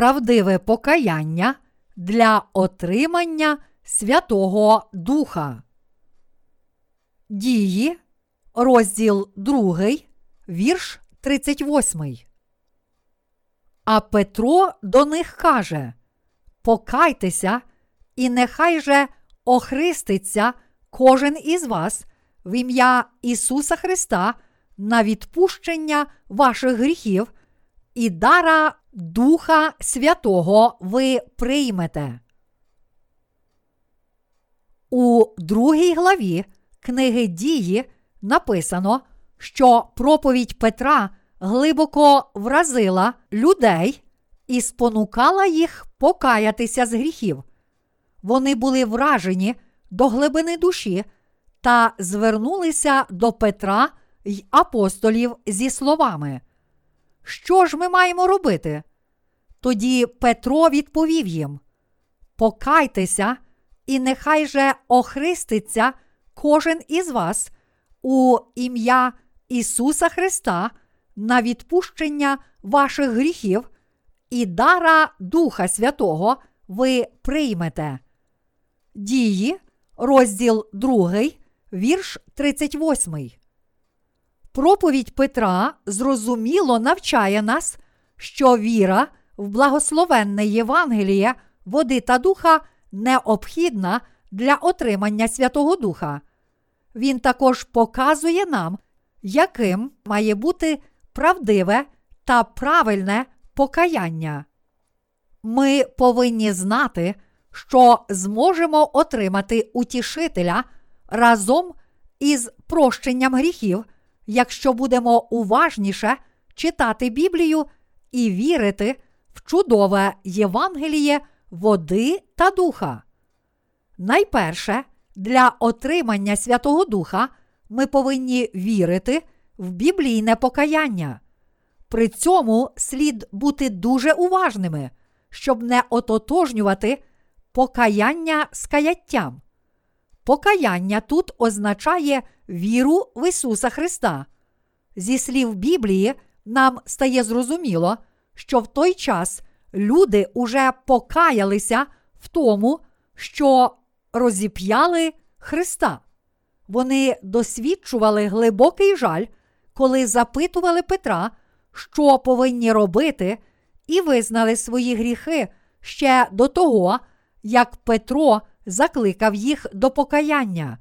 правдиве покаяння для отримання Святого Духа. Дії, розділ 2, вірш 38. А Петро до них каже: Покайтеся, і нехай же охриститься кожен із вас в ім'я Ісуса Христа на відпущення ваших гріхів, і дара Духа Святого ви приймете. У другій главі книги Дії написано, що проповідь Петра глибоко вразила людей і спонукала їх покаятися з гріхів. Вони були вражені до глибини душі та звернулися до Петра й апостолів зі словами. Що ж ми маємо робити? Тоді Петро відповів їм: Покайтеся, і нехай же охриститься кожен із вас у ім'я Ісуса Христа на відпущення ваших гріхів, і дара Духа Святого ви приймете. Дії, розділ 2, вірш 38. Проповідь Петра зрозуміло навчає нас, що віра в благословенне Євангеліє, води та духа необхідна для отримання Святого Духа. Він також показує нам, яким має бути правдиве та правильне покаяння. Ми повинні знати, що зможемо отримати утішителя разом із прощенням гріхів, якщо будемо уважніше читати Біблію і вірити в чудове Євангеліє води та духа. Найперше, для отримання Святого Духа ми повинні вірити в біблійне покаяння. При цьому слід бути дуже уважними, щоб не ототожнювати покаяння з каяттям. Покаяння тут означає віру в Ісуса Христа. Зі слів Біблії, нам стає зрозуміло, що в той час люди уже покаялися в тому, що розіп'яли Христа. Вони досвідчували глибокий жаль, коли запитували Петра, що повинні робити, і визнали свої гріхи ще до того, як Петро закликав їх до покаяння.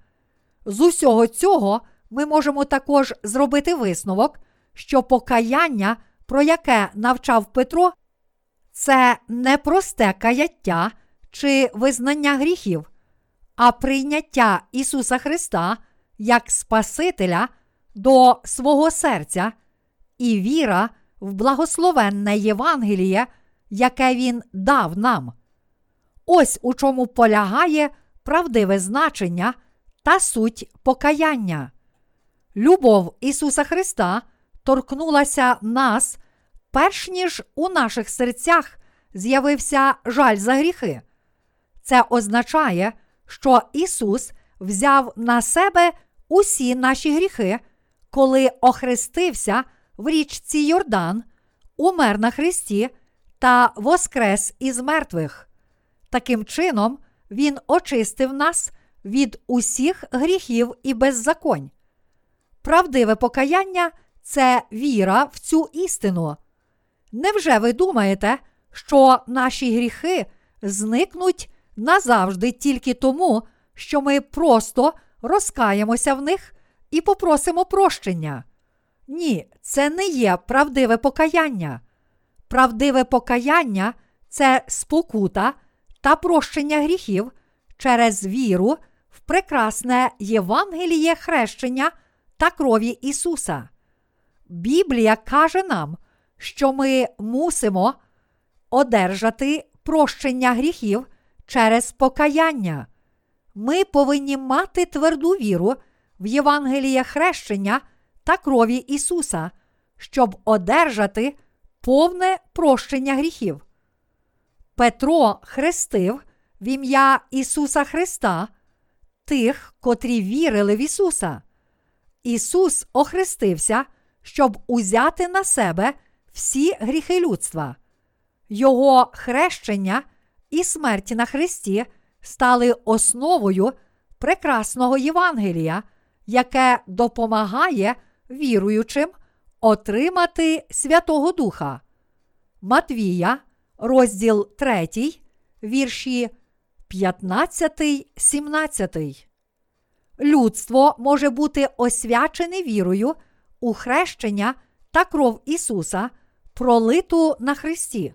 З усього цього ми можемо також зробити висновок, що покаяння, про яке навчав Петро, це не просте каяття чи визнання гріхів, а прийняття Ісуса Христа як Спасителя до свого серця і віра в благословенне Євангеліє, яке Він дав нам. Ось у чому полягає правдиве значення та суть покаяння. Любов Ісуса Христа торкнулася нас, перш ніж у наших серцях з'явився жаль за гріхи. Це означає, що Ісус взяв на себе усі наші гріхи, коли охрестився в річці Йордан, умер на Христі та воскрес із мертвих. Таким чином, Він очистив нас від усіх гріхів і беззаконь. Правдиве покаяння це віра в цю істину. Невже ви думаєте, що наші гріхи зникнуть назавжди тільки тому, що ми просто розкаємося в них і попросимо прощення? Ні, це не є правдиве покаяння. Правдиве покаяння це спокута та прощення гріхів через віру в прекрасне Євангеліє хрещення та крові Ісуса. Біблія каже нам, що ми мусимо одержати прощення гріхів через покаяння. Ми повинні мати тверду віру в Євангеліє хрещення та крові Ісуса, щоб одержати повне прощення гріхів. Петро хрестив в ім'я Ісуса Христа тих, котрі вірили в Ісуса. Ісус охрестився, щоб узяти на себе всі гріхи людства. Його хрещення і смерть на Христі стали основою прекрасного Євангелія, яке допомагає віруючим отримати Святого Духа. Матвія, розділ 3, вірші 15, 17. Людство може бути освячене вірою у хрещення та кров Ісуса, пролиту на Христі.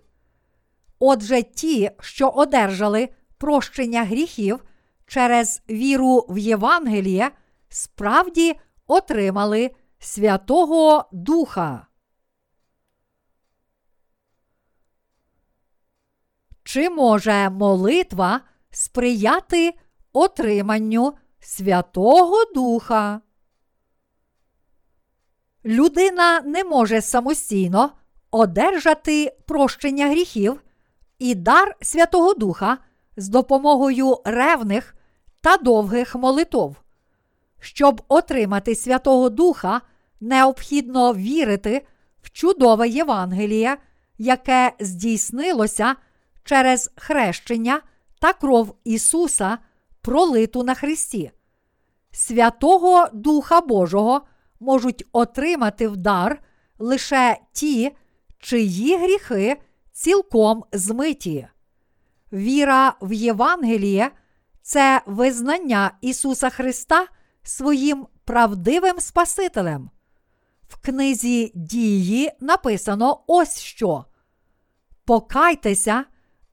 Отже, ті, що одержали прощення гріхів через віру в Євангеліє, справді отримали Святого Духа. Чи може молитва сприяти отриманню Святого Духа? Людина не може самостійно одержати прощення гріхів і дар Святого Духа з допомогою ревних та довгих молитов. Щоб отримати Святого Духа, необхідно вірити в чудове Євангеліє, яке здійснилося через хрещення та кров Ісуса, пролиту на Христі. Святого Духа Божого можуть отримати в дар лише ті, чиї гріхи цілком змиті. Віра в Євангеліє це визнання Ісуса Христа своїм правдивим Спасителем. В книзі дії написано ось що. Покайтеся,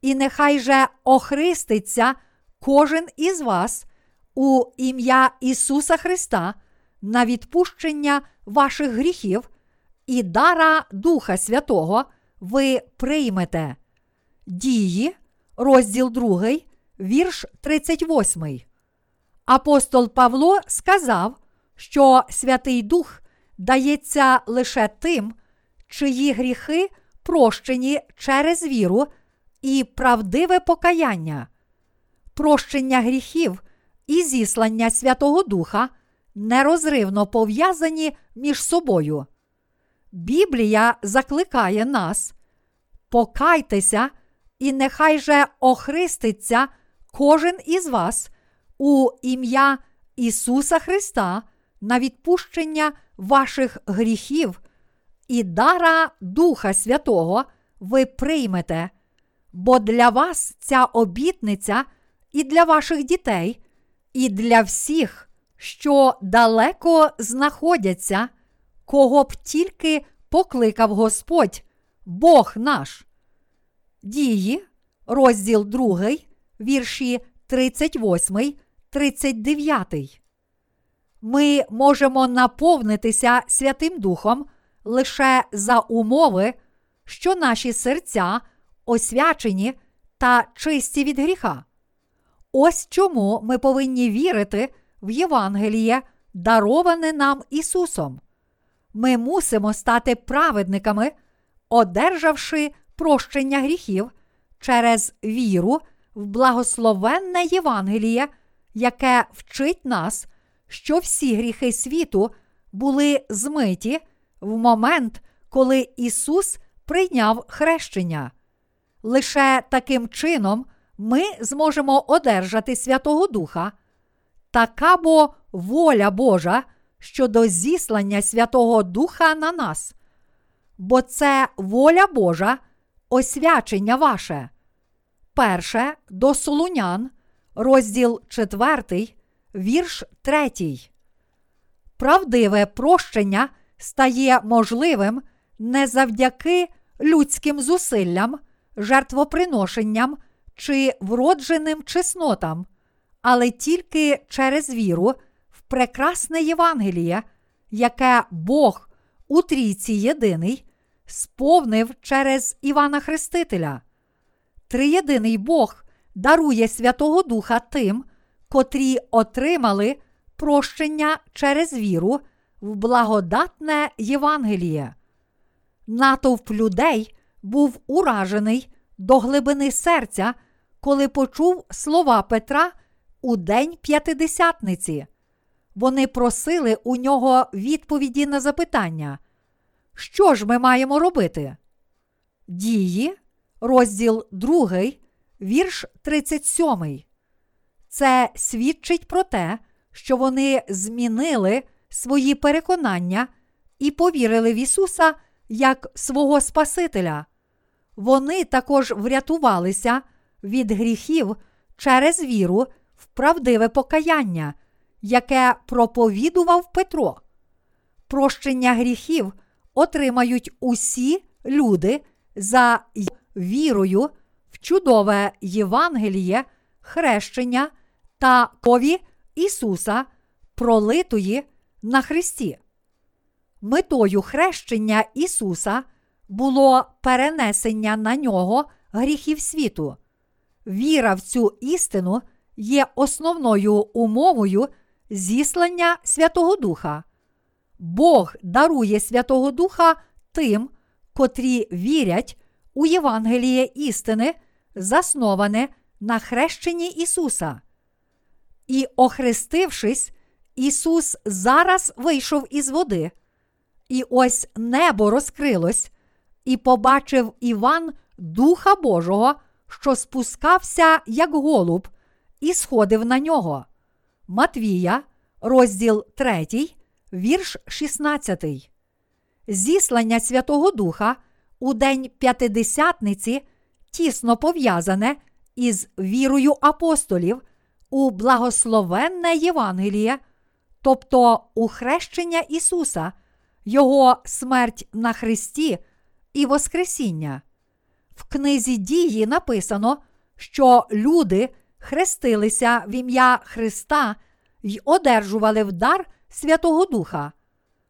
і нехай же охриститься кожен із вас у ім'я Ісуса Христа на відпущення ваших гріхів і дара Духа Святого ви приймете. Дії, розділ 2, вірш 38. Апостол Павло сказав, що Святий Дух дається лише тим, чиї гріхи прощені через віру і правдиве покаяння. Прощення гріхів і зіслання Святого Духа нерозривно пов'язані між собою. Біблія закликає нас покайтеся, і нехай же охриститься кожен із вас у ім'я Ісуса Христа на відпущення ваших гріхів і дара Духа Святого ви приймете, бо для вас ця обітниця і для ваших дітей, і для всіх, що далеко знаходяться, кого б тільки покликав Господь, Бог наш. Дії, розділ 2, вірші 38, 39. Ми можемо наповнитися Святим Духом лише за умови, що наші серця освячені та чисті від гріха. Ось чому ми повинні вірити в Євангеліє, дароване нам Ісусом. Ми мусимо стати праведниками, одержавши прощення гріхів через віру в благословенне Євангеліє, яке вчить нас, що всі гріхи світу були змиті в момент, коли Ісус прийняв хрещення. Лише таким чином ми зможемо одержати Святого Духа. Така бо воля Божа щодо зіслання Святого Духа на нас. Бо це воля Божа, освячення ваше. Перше до Солунян, розділ 4, вірш 3. Правдиве прощення стає можливим не завдяки людським зусиллям, жертвоприношенням чи вродженим чеснотам, але тільки через віру в прекрасне Євангеліє, яке Бог у трійці єдиний сповнив через Івана Хрестителя. Триєдиний Бог дарує Святого Духа тим, котрі отримали прощення через віру в благодатне Євангеліє. Натовп людей був уражений до глибини серця, коли почув слова Петра у день п'ятидесятниці. Вони просили у нього відповіді на запитання, що ж ми маємо робити? Дії, розділ 2, вірш 37. Це свідчить про те, що вони змінили свої переконання і повірили в Ісуса як свого Спасителя. Вони також врятувалися від гріхів через віру в правдиве покаяння, яке проповідував Петро. Прощення гріхів отримають усі люди за вірою в чудове Євангеліє, хрещення та кові Ісуса, пролитої на Христі. Метою хрещення Ісуса було перенесення на нього гріхів світу. Віра в цю істину є основною умовою зіслання Святого Духа. Бог дарує Святого Духа тим, котрі вірять у Євангеліє істини, засноване на хрещенні Ісуса. І, охрестившись, Ісус зараз вийшов із води. І ось небо розкрилось, і побачив Іван Духа Божого, що спускався, як голуб, і сходив на нього. Матвія, розділ 3, вірш 16. Зіслання Святого Духа у День П'ятидесятниці тісно пов'язане із вірою апостолів у благословенне Євангеліє, тобто у хрещення Ісуса, Його смерть на Христі і Воскресіння. В книзі дії написано, що люди хрестилися в ім'я Христа й одержували вдар Святого Духа.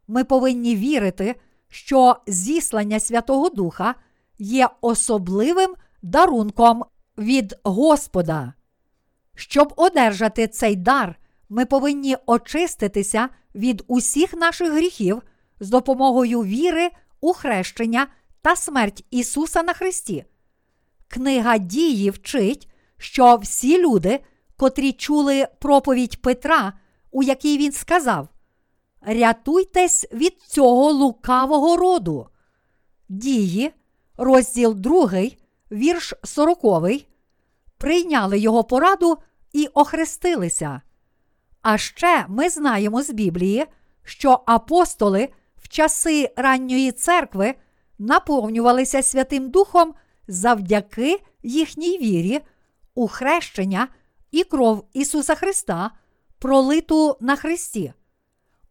Ми повинні вірити, що зіслання Святого Духа є особливим дарунком від Господа. Щоб одержати цей дар, ми повинні очиститися від усіх наших гріхів з допомогою віри у хрещення та смерть Ісуса на Христі. Книга дії вчить, що всі люди, котрі чули проповідь Петра, у якій він сказав: Рятуйтесь від цього лукавого роду. Дії, розділ 2, вірш 40, прийняли його пораду і охрестилися. А ще ми знаємо з Біблії, що апостоли в часи ранньої церкви наповнювалися Святим Духом завдяки їхній вірі у хрещення і кров Ісуса Христа, пролиту на Христі.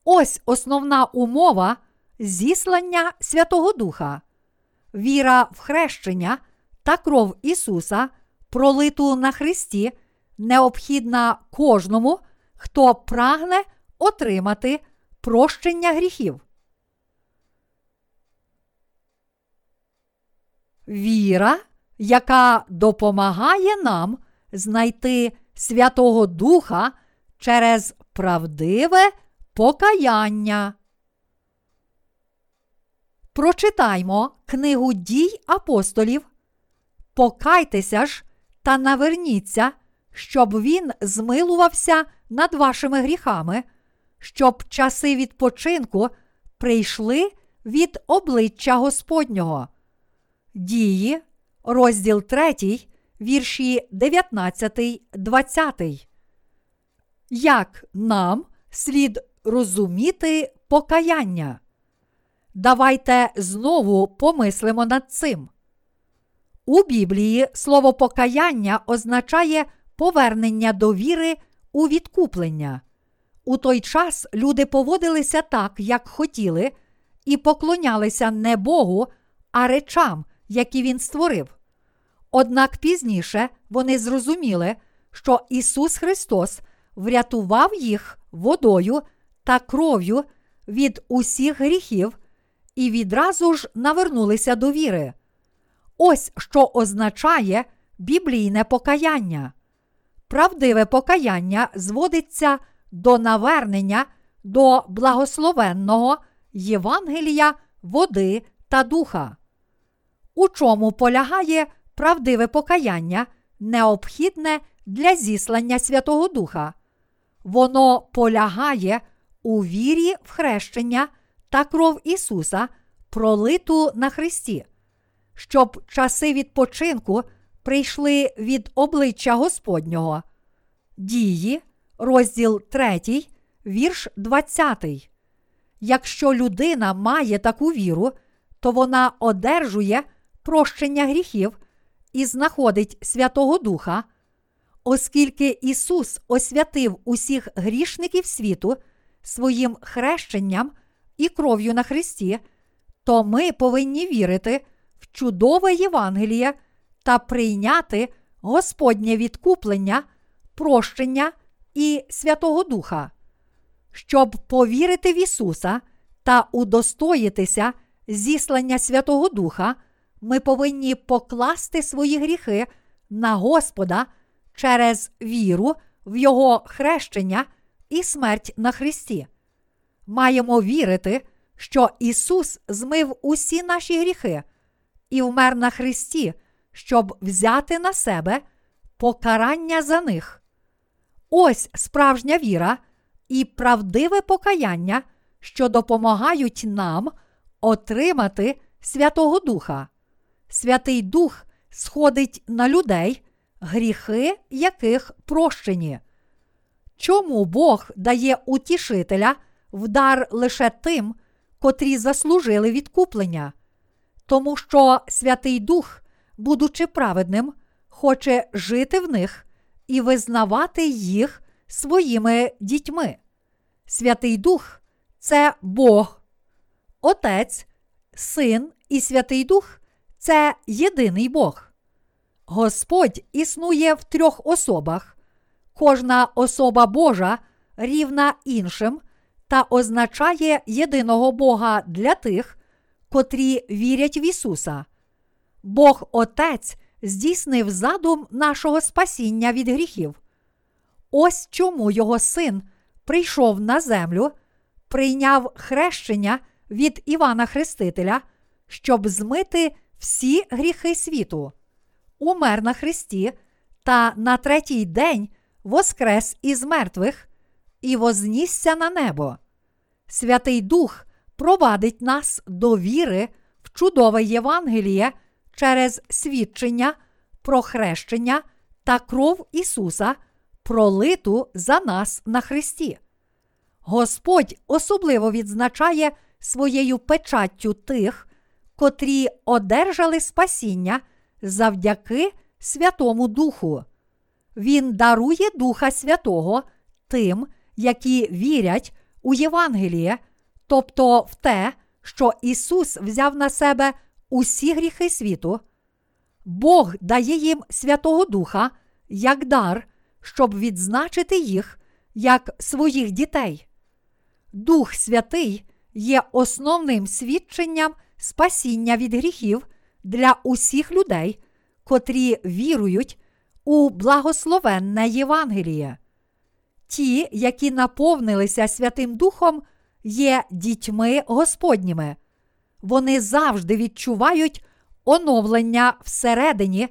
Ось основна умова зіслання Святого Духа. Віра в хрещення та кров Ісуса, пролиту на Христі, необхідна кожному, хто прагне отримати прощення гріхів. Віра, яка допомагає нам знайти Святого Духа через правдиве покаяння. Прочитаймо книгу дій апостолів. Покайтеся ж та наверніться, щоб він змилувався над вашими гріхами, щоб часи відпочинку прийшли від обличчя Господнього. Дії, розділ 3, вірші 19, 20. Як нам слід розуміти покаяння? Давайте знову помислимо над цим. У Біблії слово покаяння означає повернення до віри у відкуплення. У той час люди поводилися так, як хотіли, і поклонялися не Богу, а речам, які Він створив. Однак пізніше вони зрозуміли, що Ісус Христос врятував їх водою та кров'ю від усіх гріхів і відразу ж навернулися до віри. Ось що означає біблійне покаяння. Правдиве покаяння зводиться до навернення до благословенного Євангелія, води та духа. У чому полягає правдиве покаяння, необхідне для зіслання Святого Духа? Воно полягає у вірі в хрещення та кров Ісуса, пролиту на Христі. щоб часи відпочинку прийшли від обличчя Господнього. Дії, розділ 3, вірш 20. Якщо людина має таку віру, то вона одержує прощення гріхів і знаходить Святого Духа, оскільки Ісус освятив усіх грішників світу своїм хрещенням і кров'ю на Христі, то ми повинні вірити в чудове Євангеліє та прийняти Господнє відкуплення, прощення і Святого Духа. Щоб повірити в Ісуса та удостоїтися зіслання Святого Духа, ми повинні покласти свої гріхи на Господа через віру в Його хрещення і смерть на Христі. Маємо вірити, що Ісус змив усі наші гріхи і вмер на Христі, щоб взяти на себе покарання за них. Ось справжня віра і правдиве покаяння, що допомагають нам отримати Святого Духа. Святий Дух сходить на людей, гріхи яких прощені. Чому Бог дає утішителя в дар лише тим, котрі заслужили відкуплення? Тому що Святий Дух, будучи праведним, хоче жити в них і визнавати їх своїми дітьми. Святий Дух це Бог, Отець, Син і Святий Дух це єдиний Бог. Господь існує в трьох особах. Кожна особа Божа рівна іншим та означає єдиного Бога для тих, котрі вірять в Ісуса. Бог Отець здійснив задум нашого спасіння від гріхів. Ось чому його син прийшов на землю, прийняв хрещення від Івана Хрестителя, щоб змити всі гріхи світу, умер на Христі та на третій день воскрес із мертвих і вознісся на небо. Святий Дух провадить нас до віри в чудове Євангеліє через свідчення про хрещення та кров Ісуса, пролиту за нас на Христі. Господь особливо відзначає своєю печаттю тих, котрі одержали спасіння завдяки Святому Духу. Він дарує Духа Святого тим, які вірять у Євангеліє, тобто в те, що Ісус взяв на себе усі гріхи світу. Бог дає їм Святого Духа як дар, щоб відзначити їх як своїх дітей. Дух Святий є основним свідченням спасіння від гріхів для усіх людей, котрі вірують у благословенне Євангеліє. Ті, які наповнилися Святим Духом, є дітьми Господніми. Вони завжди відчувають оновлення всередині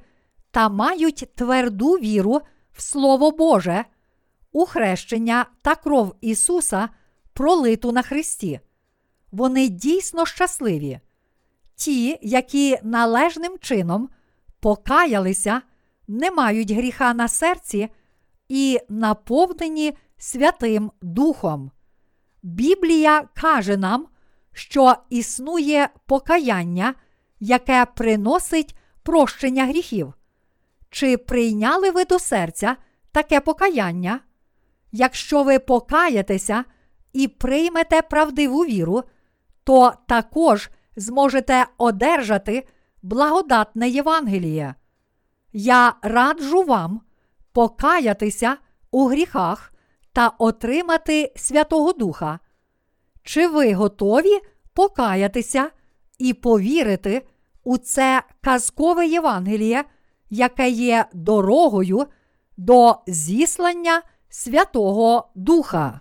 та мають тверду віру в Слово Боже, у хрещення та кров Ісуса, пролиту на Христі. Вони дійсно щасливі. Ті, які належним чином покаялися, не мають гріха на серці і наповнені Святим Духом. Біблія каже нам, що існує покаяння, яке приносить прощення гріхів. Чи прийняли ви до серця таке покаяння? Якщо ви покаєтеся і приймете правдиву віру, то також зможете одержати благодатне Євангеліє. Я раджу вам покаятися у гріхах та отримати Святого Духа. Чи ви готові покаятися і повірити у це казкове Євангеліє, яке є дорогою до зіслання Святого Духа?